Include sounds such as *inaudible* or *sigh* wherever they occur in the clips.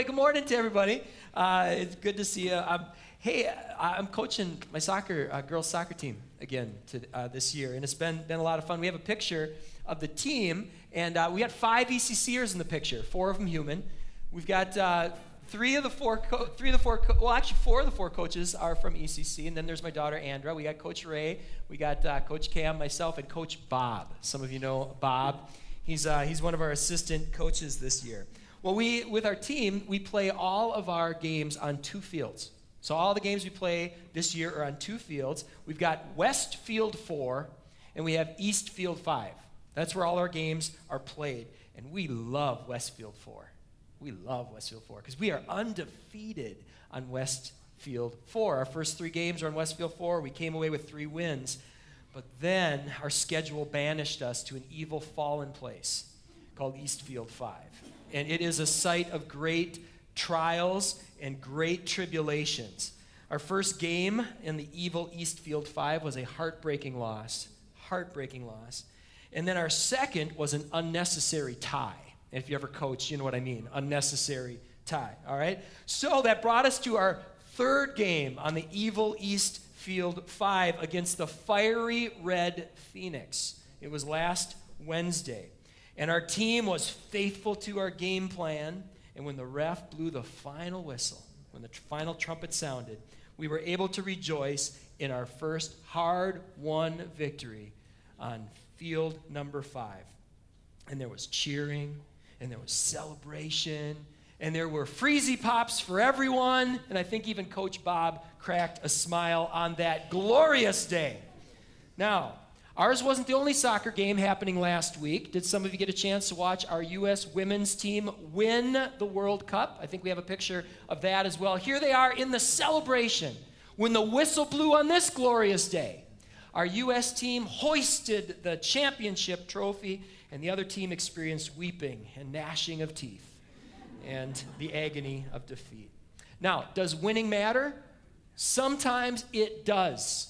anyway, good morning to everybody. Uh, it's good to see you. Um, hey, I'm coaching my soccer, uh, girls soccer team again to, uh, this year, and it's been, been a lot of fun. We have a picture of the team, and uh, we got five ECCers in the picture, four of them human. We've got uh, three of the four, co- three of the four, co- well, actually, four of the four coaches are from ECC, and then there's my daughter Andra. We got Coach Ray, we got uh, Coach Cam, myself, and Coach Bob. Some of you know Bob. He's, uh, he's one of our assistant coaches this year. Well, we, with our team, we play all of our games on two fields. So all the games we play this year are on two fields. We've got West Field 4 and we have East Field 5. That's where all our games are played. And we love Westfield 4. We love Westfield 4 because we are undefeated on Westfield 4. Our first three games are on Westfield 4. We came away with three wins. But then our schedule banished us to an evil fallen place called Eastfield 5. And it is a site of great trials and great tribulations. Our first game in the evil Eastfield 5 was a heartbreaking loss. Heartbreaking loss. And then our second was an unnecessary tie. If you ever coach, you know what I mean unnecessary tie. All right? So that brought us to our third game on the evil East Field 5 against the fiery red Phoenix. It was last Wednesday. And our team was faithful to our game plan. And when the ref blew the final whistle, when the tr- final trumpet sounded, we were able to rejoice in our first hard won victory on field number five. And there was cheering, and there was celebration, and there were freezy pops for everyone. And I think even Coach Bob cracked a smile on that glorious day. Now, ours wasn't the only soccer game happening last week. Did some of you get a chance to watch our U.S. women's team win the World Cup? I think we have a picture of that as well. Here they are in the celebration when the whistle blew on this glorious day. Our U.S. team hoisted the championship trophy, and the other team experienced weeping and gnashing of teeth and the agony of defeat. Now, does winning matter? Sometimes it does.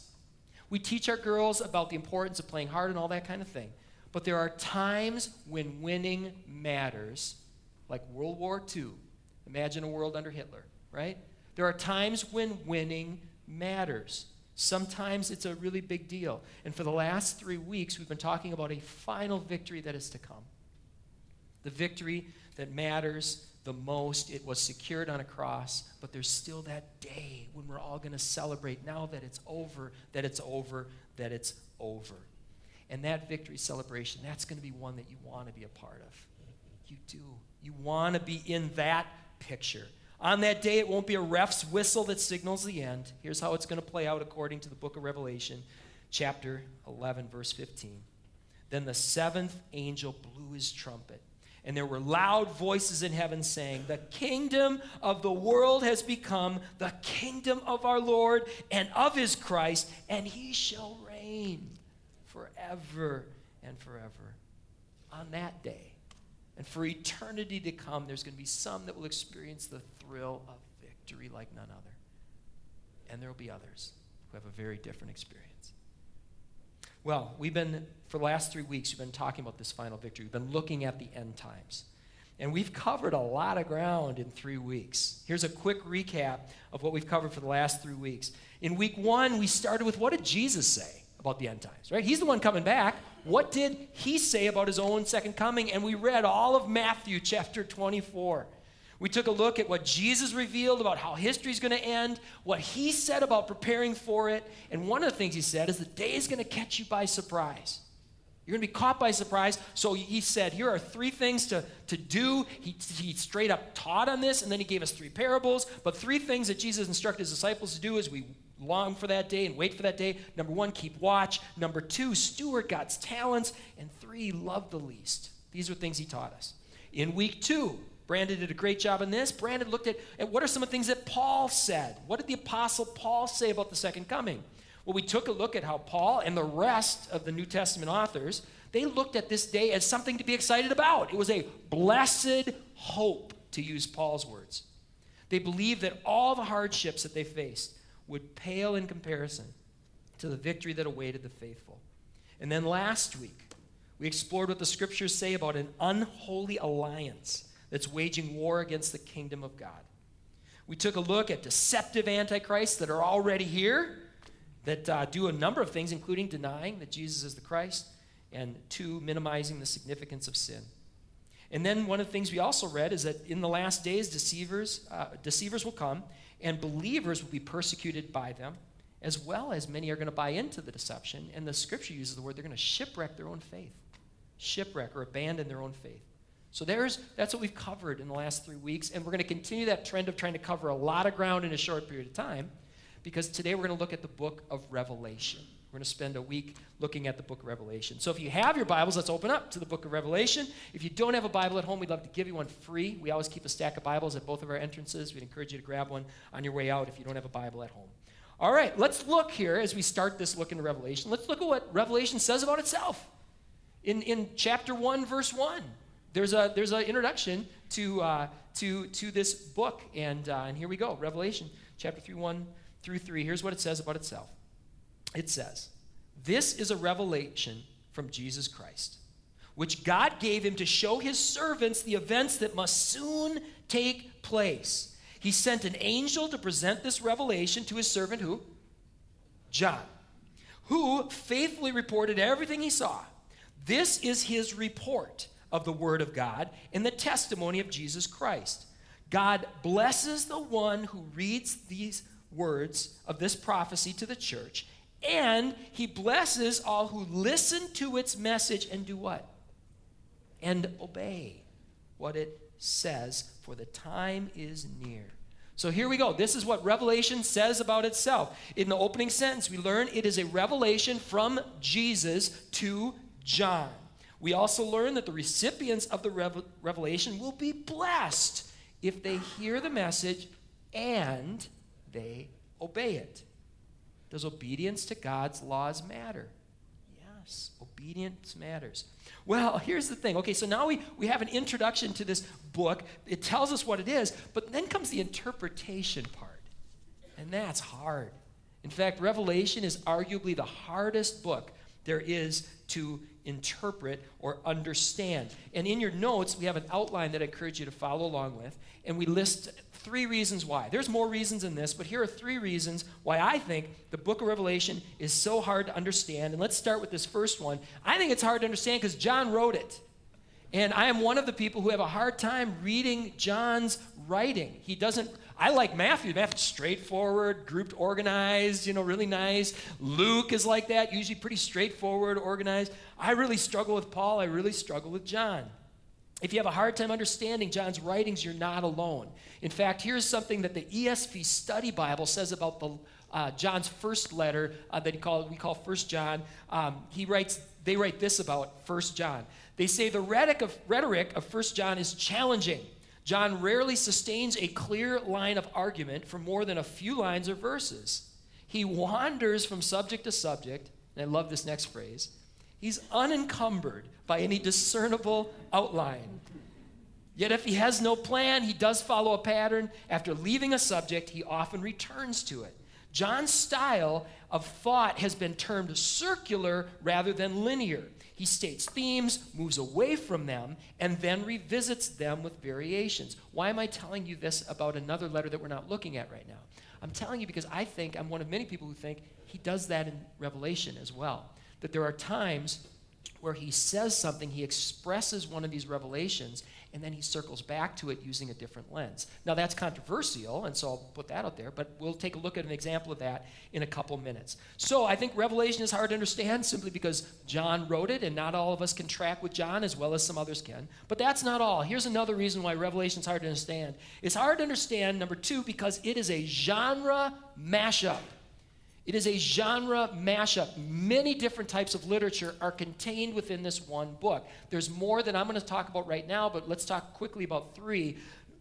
We teach our girls about the importance of playing hard and all that kind of thing. But there are times when winning matters, like World War II. Imagine a world under Hitler, right? There are times when winning matters. Sometimes it's a really big deal. And for the last three weeks, we've been talking about a final victory that is to come. The victory that matters the most. It was secured on a cross, but there's still that day when we're all going to celebrate now that it's over, that it's over, that it's over. And that victory celebration, that's going to be one that you want to be a part of. You do. You want to be in that picture. On that day, it won't be a ref's whistle that signals the end. Here's how it's going to play out according to the book of Revelation, chapter 11, verse 15. Then the seventh angel blew his trumpet and there were loud voices in heaven saying, The kingdom of the world has become the kingdom of our Lord and of his Christ, and he shall reign forever and forever. On that day, and for eternity to come, there's going to be some that will experience the thrill of victory like none other. And there will be others who have a very different experience. Well, we've been, for the last three weeks, we've been talking about this final victory. We've been looking at the end times. And we've covered a lot of ground in three weeks. Here's a quick recap of what we've covered for the last three weeks. In week one, we started with what did Jesus say about the end times, right? He's the one coming back. What did he say about his own second coming? And we read all of Matthew chapter 24. We took a look at what Jesus revealed about how history is going to end, what he said about preparing for it. And one of the things he said is the day is going to catch you by surprise. You're going to be caught by surprise. So he said, Here are three things to, to do. He, he straight up taught on this, and then he gave us three parables. But three things that Jesus instructed his disciples to do as we long for that day and wait for that day. Number one, keep watch. Number two, steward God's talents. And three, love the least. These are things he taught us. In week two, Brandon did a great job in this. Brandon looked at, at what are some of the things that Paul said. What did the Apostle Paul say about the second coming? Well, we took a look at how Paul and the rest of the New Testament authors, they looked at this day as something to be excited about. It was a blessed hope, to use Paul's words. They believed that all the hardships that they faced would pale in comparison to the victory that awaited the faithful. And then last week, we explored what the scriptures say about an unholy alliance that's waging war against the kingdom of God. We took a look at deceptive antichrists that are already here, that uh, do a number of things, including denying that Jesus is the Christ, and two, minimizing the significance of sin. And then one of the things we also read is that in the last days, deceivers, uh, deceivers will come, and believers will be persecuted by them, as well as many are going to buy into the deception. And the scripture uses the word they're going to shipwreck their own faith, shipwreck or abandon their own faith. So there's that's what we've covered in the last three weeks, and we're going to continue that trend of trying to cover a lot of ground in a short period of time, because today we're going to look at the book of Revelation. We're going to spend a week looking at the book of Revelation. So if you have your Bibles, let's open up to the book of Revelation. If you don't have a Bible at home, we'd love to give you one free. We always keep a stack of Bibles at both of our entrances. We'd encourage you to grab one on your way out if you don't have a Bible at home. All right, let's look here as we start this look into Revelation. Let's look at what Revelation says about itself. In, in chapter 1, verse 1, there's a there's an introduction to, uh, to, to this book. And, uh, and here we go Revelation chapter 3, 1 through 3. Here's what it says about itself it says, This is a revelation from Jesus Christ, which God gave him to show his servants the events that must soon take place. He sent an angel to present this revelation to his servant, who? John, who faithfully reported everything he saw. This is his report of the Word of God and the testimony of Jesus Christ. God blesses the one who reads these words of this prophecy to the church and he blesses all who listen to its message and do what? And obey what it says, for the time is near. So here we go. This is what Revelation says about itself. In the opening sentence, we learn it is a revelation from Jesus to John. We also learn that the recipients of the rev- revelation will be blessed if they hear the message and they obey it. Does obedience to God's laws matter? Yes, obedience matters. Well, here's the thing. Okay, so now we, we have an introduction to this book. It tells us what it is, but then comes the interpretation part. And that's hard. In fact, Revelation is arguably the hardest book there is to interpret or understand. And in your notes, we have an outline that I encourage you to follow along with, and we list three reasons why. There's more reasons in this, but here are three reasons why I think the book of Revelation is so hard to understand. And let's start with this first one. I think it's hard to understand because John wrote it. And I am one of the people who have a hard time reading John's writing. He doesn't I like Matthew. Matthew's straightforward, grouped, organized, you know, really nice. Luke is like that, usually pretty straightforward, organized. I really struggle with Paul. I really struggle with John. If you have a hard time understanding John's writings, you're not alone. In fact, here's something that the ESV Study Bible says about the uh, John's first letter uh, that he called, we call First John. Um, he writes, they write this about First John. They say the rhetoric of, First John is challenging. John rarely sustains a clear line of argument for more than a few lines or verses. He wanders from subject to subject, and I love this next phrase. He's unencumbered by any discernible outline. Yet, if he has no plan, he does follow a pattern. After leaving a subject, he often returns to it. John's style of thought has been termed circular rather than linear. He states themes, moves away from them, and then revisits them with variations. Why am I telling you this about another letter that we're not looking at right now? I'm telling you because I think I'm one of many people who think he does that in Revelation as well. That there are times where he says something, he expresses one of these revelations, and then he circles back to it using a different lens. Now, that's controversial, and so I'll put that out there, but we'll take a look at an example of that in a couple minutes. So, I think Revelation is hard to understand simply because John wrote it, and not all of us can track with John as well as some others can. But that's not all. Here's another reason why Revelation is hard to understand it's hard to understand, number two, because it is a genre mashup. It is a genre mashup. Many different types of literature are contained within this one book. There's more that I'm going to talk about right now, but let's talk quickly about three.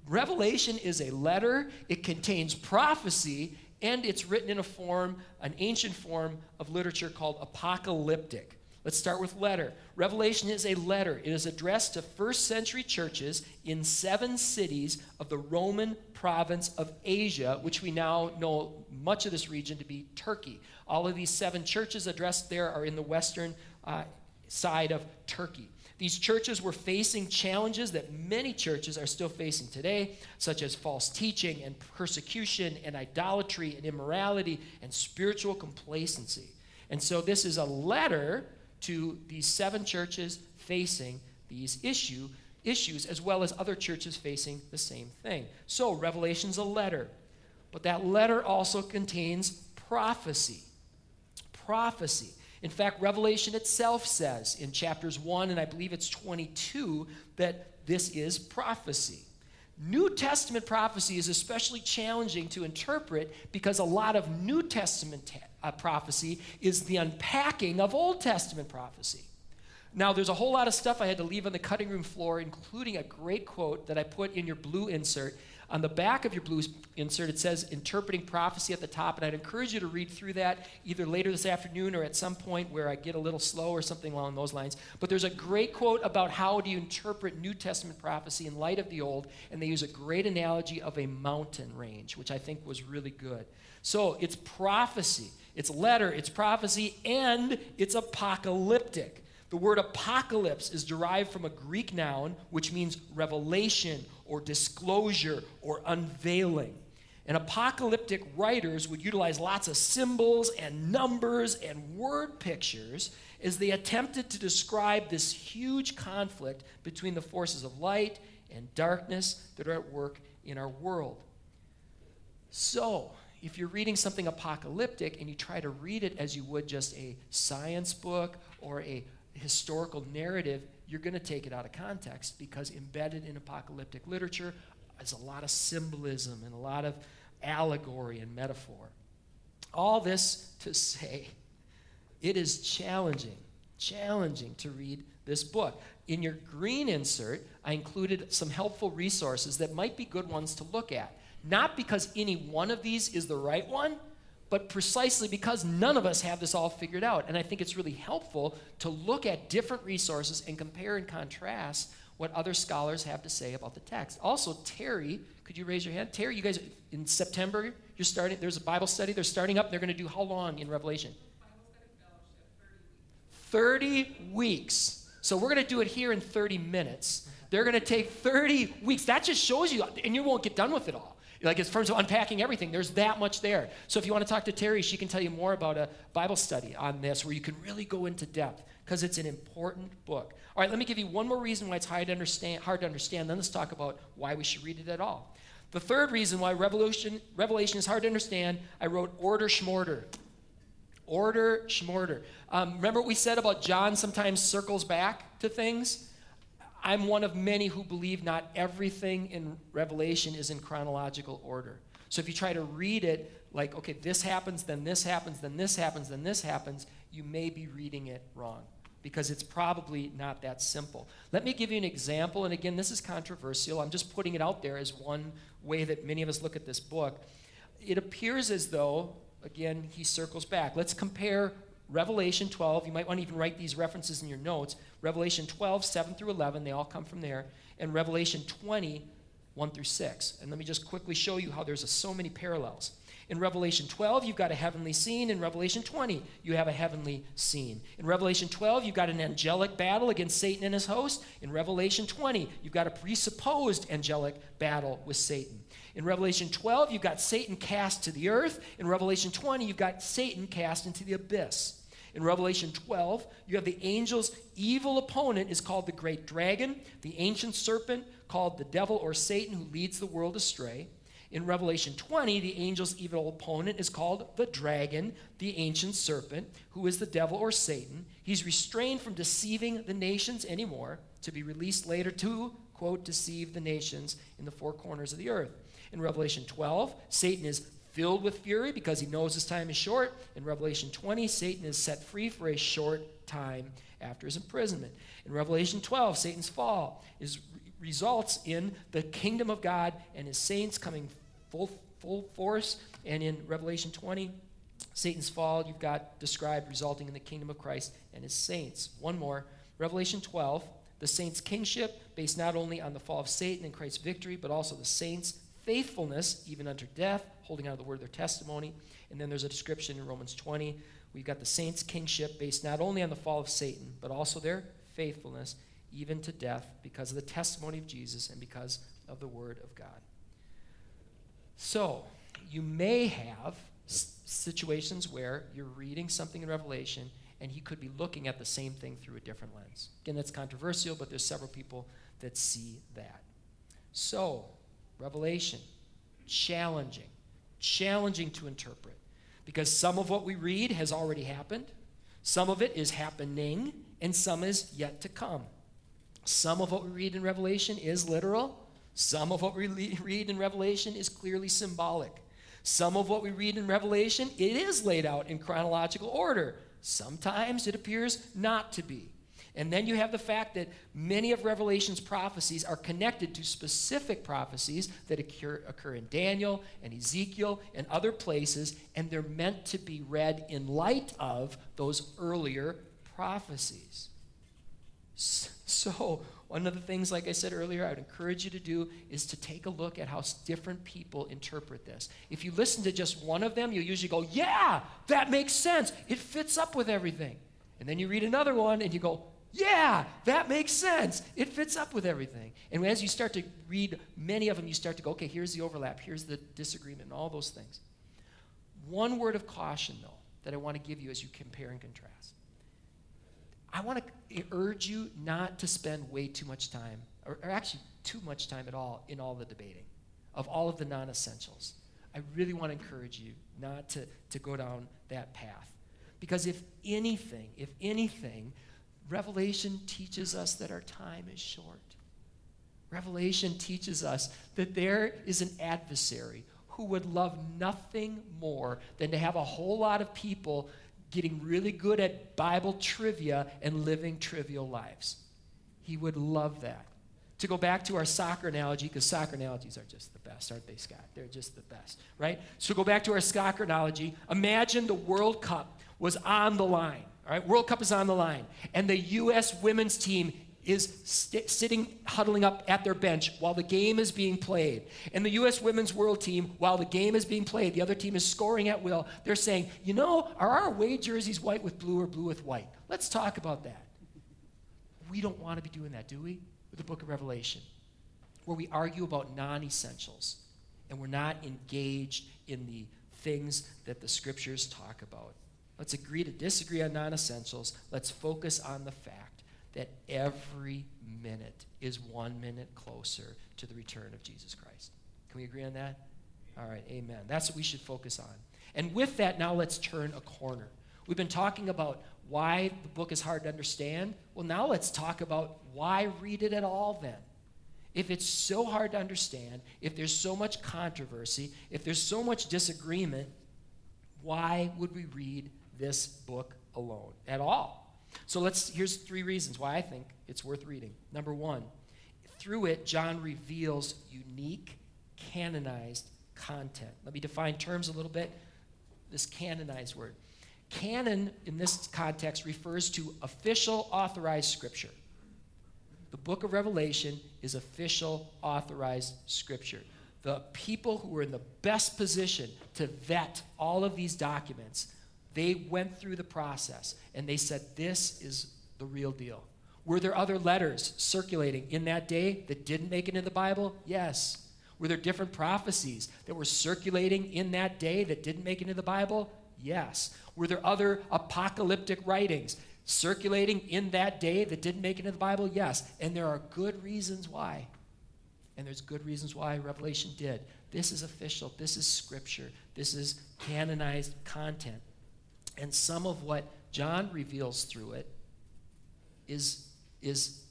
Revelation is a letter, it contains prophecy, and it's written in a form, an ancient form of literature called apocalyptic. Let's start with letter. Revelation is a letter. It is addressed to first century churches in seven cities of the Roman province of Asia, which we now know much of this region to be Turkey. All of these seven churches addressed there are in the western uh, side of Turkey. These churches were facing challenges that many churches are still facing today, such as false teaching and persecution and idolatry and immorality and spiritual complacency. And so, this is a letter to these seven churches facing these issue, issues, as well as other churches facing the same thing. So, Revelation's a letter, but that letter also contains prophecy. Prophecy. In fact, Revelation itself says in chapters 1 and I believe it's 22 that this is prophecy. New Testament prophecy is especially challenging to interpret because a lot of New Testament te- uh, prophecy is the unpacking of Old Testament prophecy. Now, there's a whole lot of stuff I had to leave on the cutting room floor, including a great quote that I put in your blue insert on the back of your blue insert, it says interpreting prophecy at the top, and I'd encourage you to read through that either later this afternoon or at some point where I get a little slow or something along those lines. But there's a great quote about how do you interpret New Testament prophecy in light of the Old, and they use a great analogy of a mountain range, which I think was really good. So it's prophecy, it's letter, it's prophecy, and it's apocalyptic. The word apocalypse is derived from a Greek noun which means revelation or disclosure or unveiling. And apocalyptic writers would utilize lots of symbols and numbers and word pictures as they attempted to describe this huge conflict between the forces of light and darkness that are at work in our world. So, if you're reading something apocalyptic and you try to read it as you would just a science book or a historical narrative, you're going to take it out of context because embedded in apocalyptic literature is a lot of symbolism and a lot of allegory and metaphor. All this to say, it is challenging, challenging to read this book. In your green insert, I included some helpful resources that might be good ones to look at. Not because any one of these is the right one, but precisely because none of us have this all figured out. And I think it's really helpful to look at different resources and compare and contrast what other scholars have to say about the text. Also, Terry, could you raise your hand? Terry, you guys, in September, you're starting, there's a Bible study, they're starting up, they're going to do how long in Revelation? 30 weeks. So we're going to do it here in 30 minutes. They're going to take 30 weeks. That just shows you, and you won't get done with it all. Like, in terms of unpacking everything, there's that much there. So, if you want to talk to Terry, she can tell you more about a Bible study on this where you can really go into depth because it's an important book. All right, let me give you one more reason why it's hard to understand, hard to understand. Then let's talk about why we should read it at all. The third reason why Revelation, Revelation is hard to understand, I wrote order schmorter. Order schmorter. Um, remember what we said about John sometimes circles back to things? I'm one of many who believe not everything in Revelation is in chronological order. So if you try to read it like, okay, this happens, then this happens, then this happens, then this happens, you may be reading it wrong because it's probably not that simple. Let me give you an example, and again, this is controversial. I'm just putting it out there as one way that many of us look at this book. It appears as though, again, he circles back. Let's compare Revelation 12, you might want to even write these references in your notes. Revelation 12, 7 through 11, they all come from there. And Revelation 20, 1 through 6. And let me just quickly show you how there's a, so many parallels. In Revelation 12, you've got a heavenly scene. In Revelation 20, you have a heavenly scene. In Revelation 12, you've got an angelic battle against Satan and his host. In Revelation 20, you've got a presupposed angelic battle with Satan. In Revelation 12, you've got Satan cast to the earth. In Revelation 20, you've got Satan cast into the abyss. In Revelation 12, you have the angel's evil opponent is called the great dragon, the ancient serpent called the devil or Satan who leads the world astray. In Revelation 20, the angel's evil opponent is called the dragon, the ancient serpent, who is the devil or Satan. He's restrained from deceiving the nations anymore to be released later to, quote, deceive the nations in the four corners of the earth. In Revelation 12, Satan is filled with fury because he knows his time is short. In Revelation 20, Satan is set free for a short time after his imprisonment. In Revelation 12, Satan's fall is, results in the kingdom of God and his saints coming full, full force. And in Revelation 20, Satan's fall, you've got described resulting in the kingdom of Christ and his saints. One more, Revelation 12, the saints' kingship, based not only on the fall of Satan and Christ's victory, but also the saints' faithfulness, even unto death, holding out the word of their testimony. And then there's a description in Romans 20. We've got the saints' kingship based not only on the fall of Satan, but also their faithfulness even to death, because of the testimony of Jesus and because of the Word of God. So, you may have situations where you're reading something in Revelation and he could be looking at the same thing through a different lens. Again, that's controversial, but there's several people that see that. So, Revelation, challenging, challenging to interpret. Because some of what we read has already happened, some of it is happening, and some is yet to come. Some of what we read in Revelation is literal, some of what we read in Revelation is clearly symbolic. Some of what we read in Revelation, it is laid out in chronological order. Sometimes it appears not to be. And then you have the fact that many of Revelation's prophecies are connected to specific prophecies that occur, occur, in Daniel and Ezekiel and other places, and they're meant to be read in light of those earlier prophecies. So, one of the things, like I said earlier, I would encourage you to do is to take a look at how different people interpret this. If you listen to just one of them, you'll usually go, Yeah, that makes sense. It fits up with everything. And then you read another one and you go, Yeah, that makes sense. It fits up with everything. And as you start to read many of them, you start to go, Okay, here's the overlap, here's the disagreement, and all those things. One word of caution, though, that I want to give you as you compare and contrast. I want to urge you not to spend way too much time, or, or actually too much time at all, in all the debating of all of the non essentials. I really want to encourage you not to, to go down that path. Because if anything, if anything, Revelation teaches us that our time is short. Revelation teaches us that there is an adversary who would love nothing more than to have a whole lot of people getting really good at Bible trivia and living trivial lives. He would love that. To go back to our soccer analogy, because soccer analogies are just the best, aren't they, Scott? They're just the best, right? So go back to our soccer analogy. Imagine the World Cup was on the line, all right? World Cup is on the line, and the U.S. women's team is st- sitting, huddling up at their bench while the game is being played. And the U.S. women's world team, while the game is being played, the other team is scoring at will. They're saying, you know, are our away jerseys white with blue or blue with white? Let's talk about that. We don't want to be doing that, do we? With the book of Revelation, where we argue about non essentials and we're not engaged in the things that the scriptures talk about. Let's agree to disagree on non essentials. Let's focus on the fact that every minute is one minute closer to the return of Jesus Christ. Can we agree on that? All right, amen. That's what we should focus on. And with that, now let's turn a corner. We've been talking about why the book is hard to understand. Well, now let's talk about why read it at all then. If it's so hard to understand, if there's so much controversy, if there's so much disagreement, why would we read this book alone at all? So let's here's three reasons why I think it's worth reading. Number 1, through it John reveals unique canonized content. Let me define terms a little bit. This canonized word. Canon in this context refers to official authorized scripture. The book of Revelation is official authorized scripture. The people who were in the best position to vet all of these documents they went through the process and they said, This is the real deal. Were there other letters circulating in that day that didn't make it into the Bible? Yes. Were there different prophecies that were circulating in that day that didn't make it into the Bible? Yes. Were there other apocalyptic writings circulating in that day that didn't make it into the Bible? Yes. And there are good reasons why. And there's good reasons why Revelation did. This is official. This is scripture. This is canonized content. And some of what John reveals through it is, is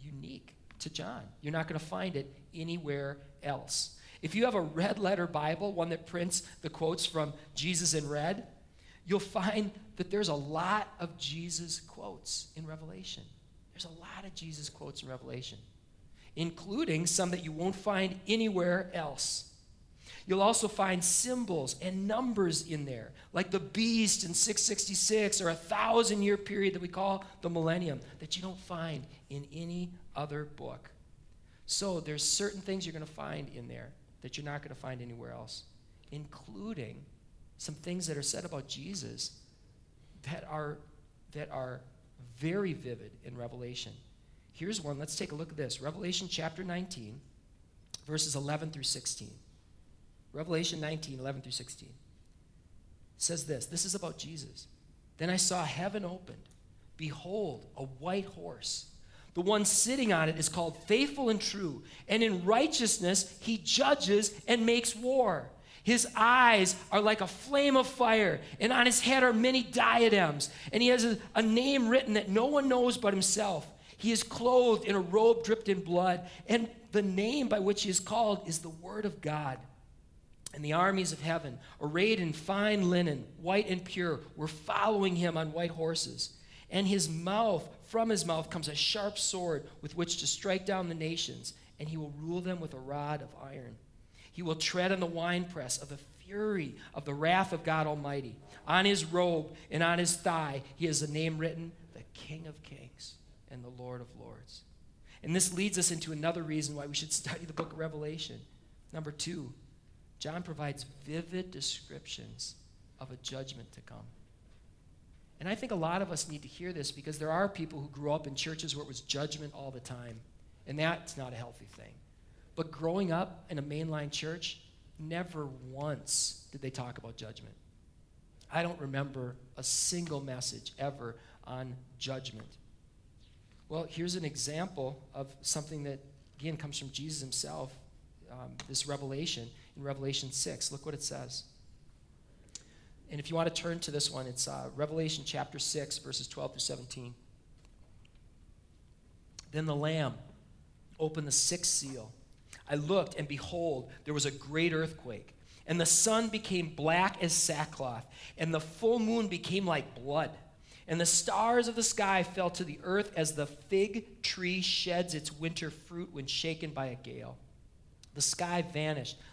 unique to John. You're not going to find it anywhere else. If you have a red letter Bible, one that prints the quotes from Jesus in red, you'll find that there's a lot of Jesus quotes in Revelation. There's a lot of Jesus quotes in Revelation, including some that you won't find anywhere else. You'll also find symbols and numbers in there, like the beast in 666 or a thousand year period that we call the millennium, that you don't find in any other book. So there's certain things you're going to find in there that you're not going to find anywhere else, including some things that are said about Jesus that are, that are very vivid in Revelation. Here's one. Let's take a look at this Revelation chapter 19, verses 11 through 16. Revelation 19, 11 through 16 says this this is about Jesus. Then I saw heaven opened. Behold, a white horse. The one sitting on it is called faithful and true, and in righteousness he judges and makes war. His eyes are like a flame of fire, and on his head are many diadems, and he has a, a, name written that no one knows but himself. He is clothed in a robe dripped in blood, and the name by which he is called is the Word of God. And the armies of heaven, arrayed in fine linen, white and pure, were following him on white horses. And his mouth, from his mouth, comes a sharp sword with which to strike down the nations, and he will rule them with a rod of iron. He will tread on the winepress of the fury of the wrath of God Almighty. On his robe and on his thigh, he has a name written the King of Kings and the Lord of Lords. And this leads us into another reason why we should *laughs* study the book of Revelation. Number two, John provides vivid descriptions of a judgment to come. And I think a lot of us need to hear this because there are people who grew up in churches where it was judgment all the time. And that's not a healthy thing. But growing up in a mainline church, never once did they talk about judgment. I don't remember a single message ever on judgment. Well, here's an example of something that, again, comes from Jesus himself um, this revelation in Revelation 6. Look what it says. And if you want to turn to this one, it's uh, Revelation chapter 6, verses 12 through 17. Then the Lamb opened the sixth seal. I looked, and behold, there was a great earthquake. And the sun became black as sackcloth, and the full moon became like blood. And the stars of the sky fell to the earth as the fig tree sheds its winter fruit when shaken by a gale. The sky vanished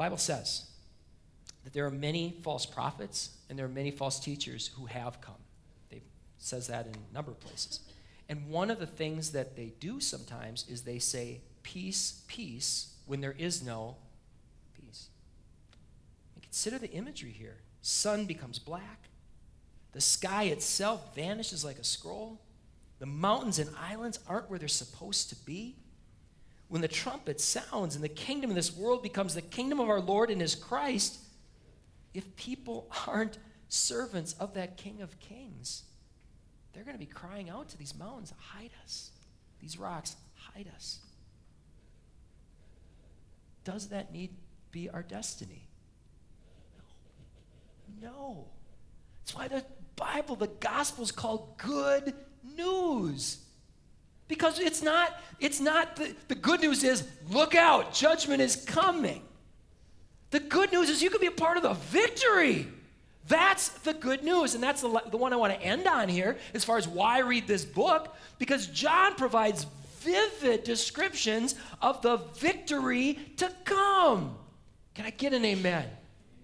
Bible says that there are many false prophets and there are many false teachers who have come. It says that in a number of places. And one of the things that they do sometimes is they say, peace, peace, when there is no peace. And consider the imagery here. Sun becomes black. The sky itself vanishes like a scroll. The mountains and islands aren't where they're supposed to be when the trumpet sounds and the kingdom of this world becomes the kingdom of our Lord and his Christ, if people *laughs* aren't servants of that King of Kings, they're going to be crying out to these mountains, hide us. These rocks, hide us. Does that need be our destiny? No. No. That's why the Bible, the gospel is called good news because it's not it's not the, the good news is look out judgment is coming. The good news is you can be a part of the victory. That's the good news and that's the, the one i want to end on here as far as why I read this book because john provides vivid descriptions of the victory to come. Can i get an amen?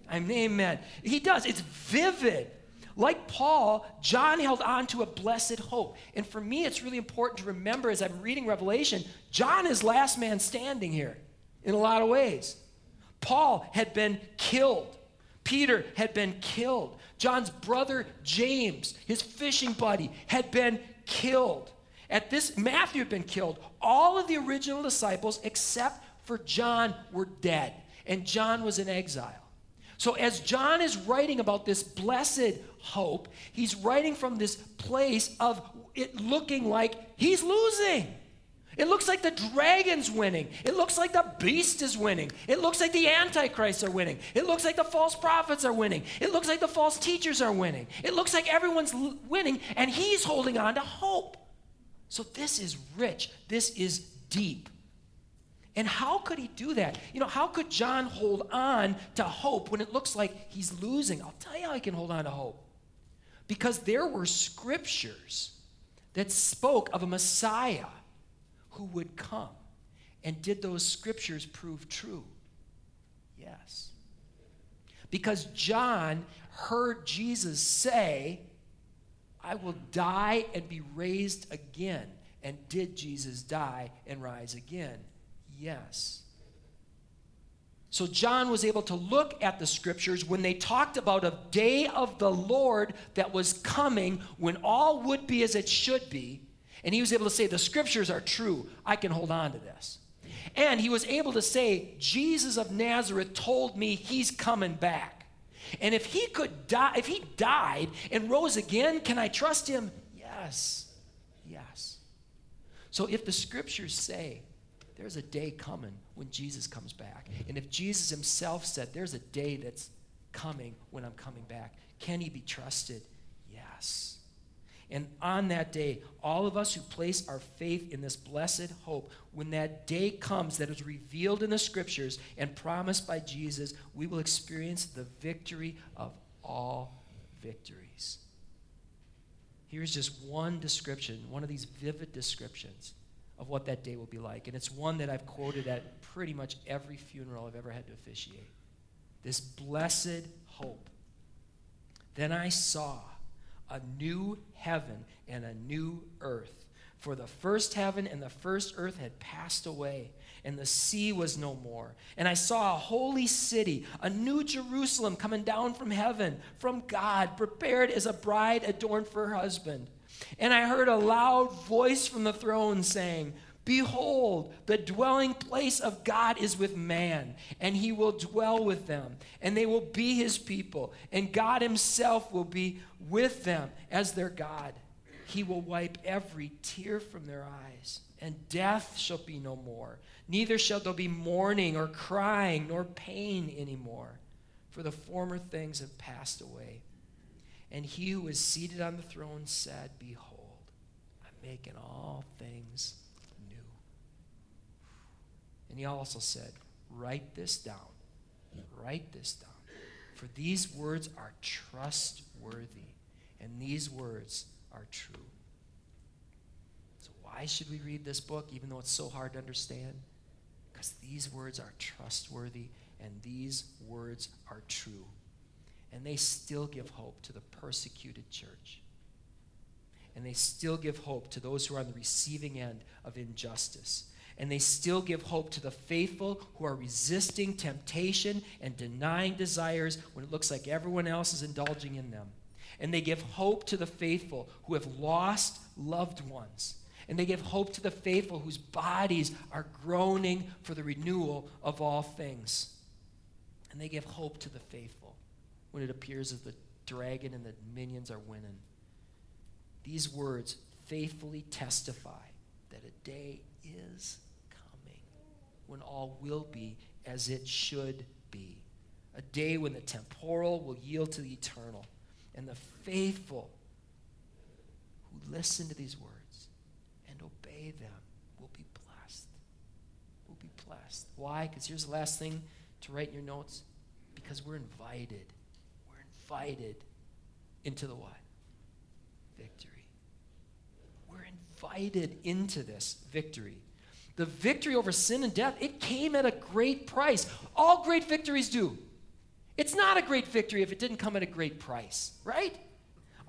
I'm amen. He does it's vivid like Paul, John held on to a blessed hope. And for me, it's really important to remember as I'm reading Revelation, John is last man standing here in a lot of ways. Paul had been killed, Peter had been killed. John's brother James, his fishing buddy, had been killed. At this, Matthew had been killed. All of the original disciples, except for John, were dead. And John was in exile. So, as John is writing about this blessed hope, he's writing from this place of it looking like he's losing. It looks like the dragon's winning. It looks like the beast is winning. It looks like the antichrists are winning. It looks like the false prophets are winning. It looks like the false teachers are winning. It looks like everyone's winning, and he's holding on to hope. So, this is rich. This is deep. And how could he do that? You know, how could John hold on to hope when it looks like he's losing? I'll tell you how he can hold on to hope. Because there were scriptures that spoke of a Messiah who would come. And did those scriptures prove true? Yes. Because John heard Jesus say, I will die and be raised again. And did Jesus die and rise again? Yes. So John was able to look at the scriptures when they talked about a day of the Lord that was coming when all would be as it should be. And he was able to say, The scriptures are true. I can hold on to this. And he was able to say, Jesus of Nazareth told me he's coming back. And if he could die, if he died and rose again, can I trust him? Yes. Yes. So if the scriptures say there's a day coming when Jesus comes back, and if Jesus himself said there's a day that's coming when I'm coming back, can he be trusted? Yes. And on that day, all of us who place our faith in this blessed hope, when that day comes that is revealed in the scriptures and promised by Jesus, we will experience the victory of all victories. Here's just one description, one of these vivid descriptions of what that day will be like. And it's one that I've quoted at pretty much every funeral I've ever had to officiate. This blessed hope. Then I saw a new heaven and a new earth. For the first heaven and the first earth had passed away, and the sea was no more. And I saw a holy city, a new Jerusalem coming down from heaven, from God, prepared as a bride adorned for her husband. And I heard a loud voice from the throne saying, Behold, the dwelling place of God is with man, and he will dwell with them, and they will be his people, and God himself will be with them as their God. He will wipe every tear from their eyes, and death shall be no more. Neither shall there be mourning or crying nor pain anymore, for the former things have passed away. And he who was seated on the throne said, Behold, I'm making all things new. and he also said, Write this down. Write this down. For these words are trustworthy, and these words are true. So, why should we read this book, even though it's so hard to understand? Because these words are trustworthy, and these words are true. And they still give hope to the persecuted church. And they still give hope to those who are on the receiving end of injustice and they still give hope to the faithful who are resisting temptation and denying desires when it looks like everyone else is indulging in them. And they give hope to the faithful who have lost loved ones. And they give hope to the faithful whose bodies are groaning for the renewal of all things. And they give hope to the faithful when it appears as the dragon and the minions are winning. These words faithfully testify that a day is coming when all will be as it should be. A day when the temporal will yield to the eternal, and the faithful who listen to these words and obey them will be blessed. Will be blessed. Why? Because here's the last thing to write in your notes. Because we're invited. Invited into the what? Victory. We're invited into this victory the victory over sin and death, it came at a great price. All great victories do. It's not a great victory if it didn't come at a great price, right?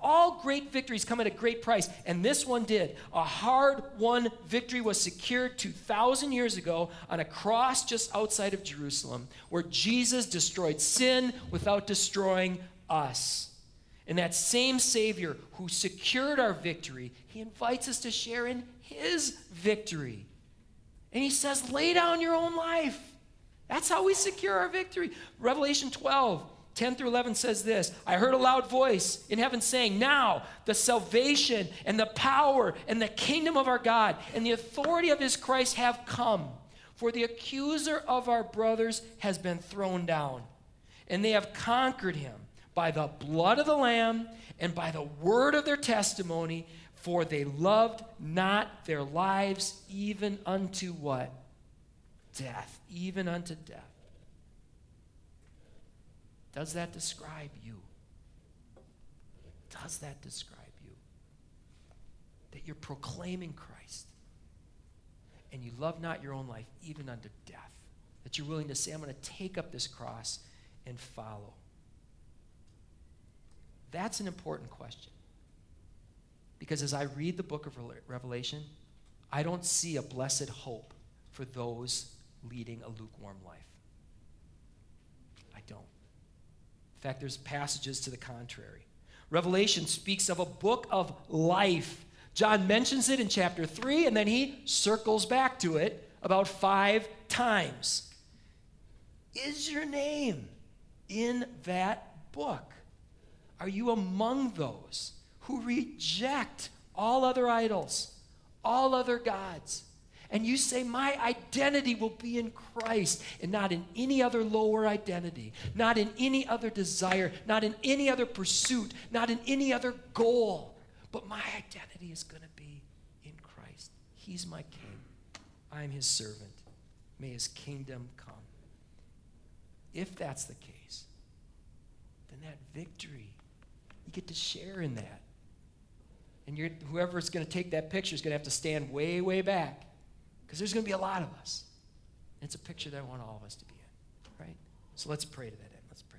All great victories come at a great price, and this one did. A hard won victory was secured 2,000 years ago on a cross just outside of Jerusalem, where Jesus destroyed sin without destroying us. And that same Savior who secured our victory, he invites us to share in his victory. And he says, lay down your own life. That's how we secure our victory. Revelation 12, 10 through 11 says this I heard a loud voice in heaven saying, Now the salvation and the power and the kingdom of our God and the authority of his Christ have come. For the accuser of our brothers has been thrown down, and they have conquered him by the blood of the Lamb and by the word of their testimony, for they loved not their lives even unto what? Death. Even unto death. Does that describe you? Does that describe you? that you're proclaiming Christ and you love not your own life even unto death. That you're willing to say, I'm going to take up this cross and follow. That's an important question. Because as I read the book of Revelation, I don't see a blessed hope for those leading a lukewarm life. I don't. In fact, there's passages to the contrary. Revelation speaks of a book of life. John mentions it in chapter 3, and then he circles back to it about five times. Is your name in that book? Are you among those who reject all other idols, all other gods? And you say, My identity will be in Christ and not in any other lower identity, not in any other desire, not in any other pursuit, not in any other goal. But my identity is going to be in Christ. He's my king. I'm his servant. May his kingdom come. If that's the case, then that victory, get to share in that. And you're, whoever's going to take that picture is going to have to stand way, way back because there's going to be a lot of us. It's a picture that I want all of us to be in, right? So let's pray to that end. Let's pray.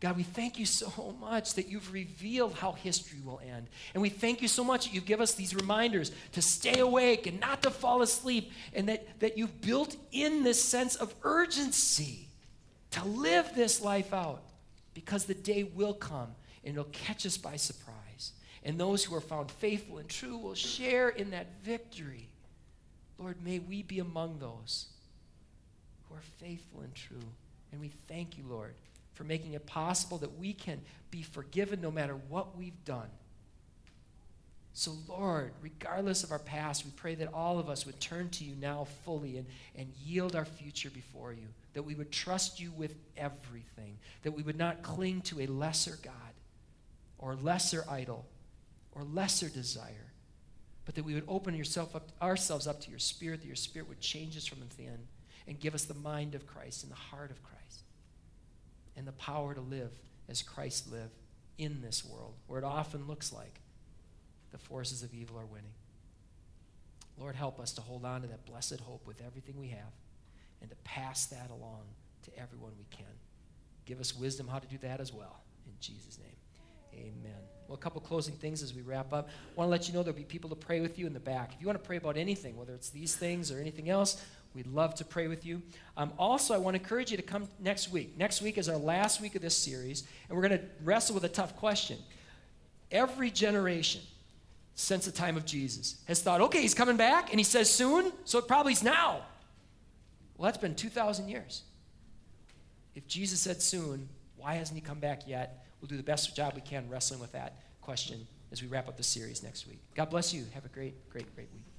God, we thank you so much that you've revealed how history will end. And we thank you so much that you give us these reminders to stay awake and not to fall asleep, and that, that you've built in this sense of urgency to live this life out because the day will come and it'll catch us by surprise. And those who are found faithful and true will share in that victory. Lord, may we be among those who are faithful and true. And we thank you, Lord, for making it possible that we can be forgiven no matter what we've done. So, Lord, regardless of our past, we pray that all of us would turn to you now fully and, and yield our future before you, that we would trust you with everything, that we would not cling to a lesser God or lesser idol or lesser desire, but that we would open yourself up, ourselves up to your spirit, that your spirit would change us from within and give us the mind of Christ and the heart of Christ and the power to live as Christ lived in this world, where it often looks like the forces of evil are winning. Lord, help us to hold on to that blessed hope with everything we have and to pass that along to everyone we can. Give us wisdom how to do that as well. In Jesus' name. Amen. Well, a couple closing things as we wrap up. I want to let you know there'll be people to pray with you in the back. If you want to pray about anything, whether it's these things or anything else, we'd love to pray with you. Um, also, I want to encourage you to come next week. Next week is our last week of this series, and we're going to wrestle with a tough question. Every generation since the time of Jesus has thought, okay, he's coming back, and he says soon, so it probably is now. Well, that's been 2,000 years. If Jesus said soon, why hasn't he come back yet? We'll do the best job we can wrestling with that question as we wrap up the series next week. God bless you. Have a great, great, great week.